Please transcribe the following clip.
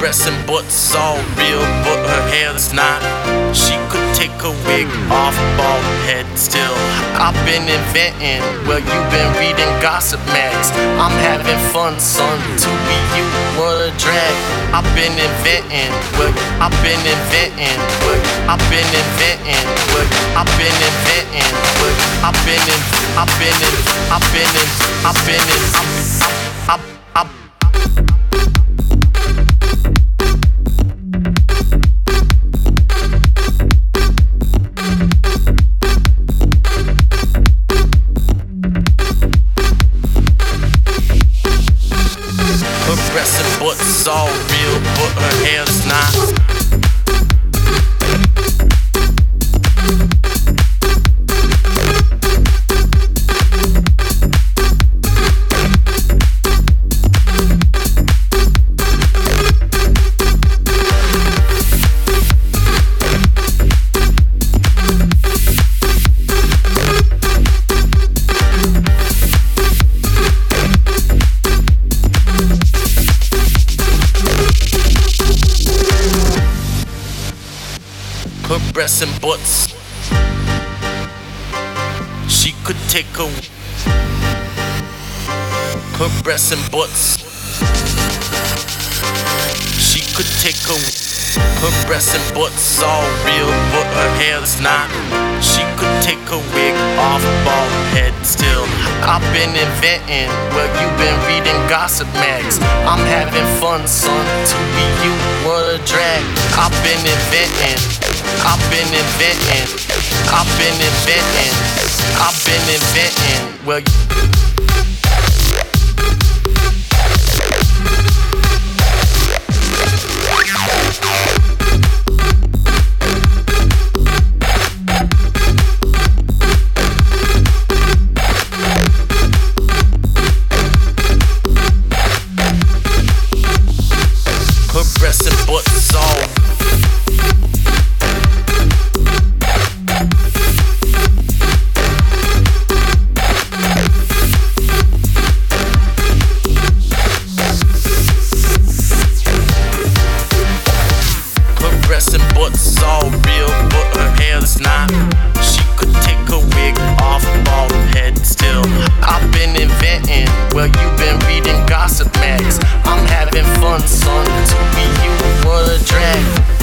breasts and butts all real, but her hair is not. She could take a wig off, bald head still. I've been inventing, well, you've been reading gossip mags. I'm having fun, son. To be you, what a drag. I've been inventing, well, I've been inventing, well, I've been inventing, well, I've been inventing, well, I've been in, I've been in, I've been in, I've been in, I've, I've, butts all real, but her hair's not. Her breasts and butts. She could take a. Her breasts and butts. She could take a. Her breasts and butts all real, but her hair is not. She could take a wig off, bald head still. I've been inventing, well, you've been reading gossip mags. I'm having fun, son. To be you, what a drag. I've been inventing. I've been inventing. I've been inventing. I've been inventing. Well, gossip. I'm having fun, son. To be you, what a drag.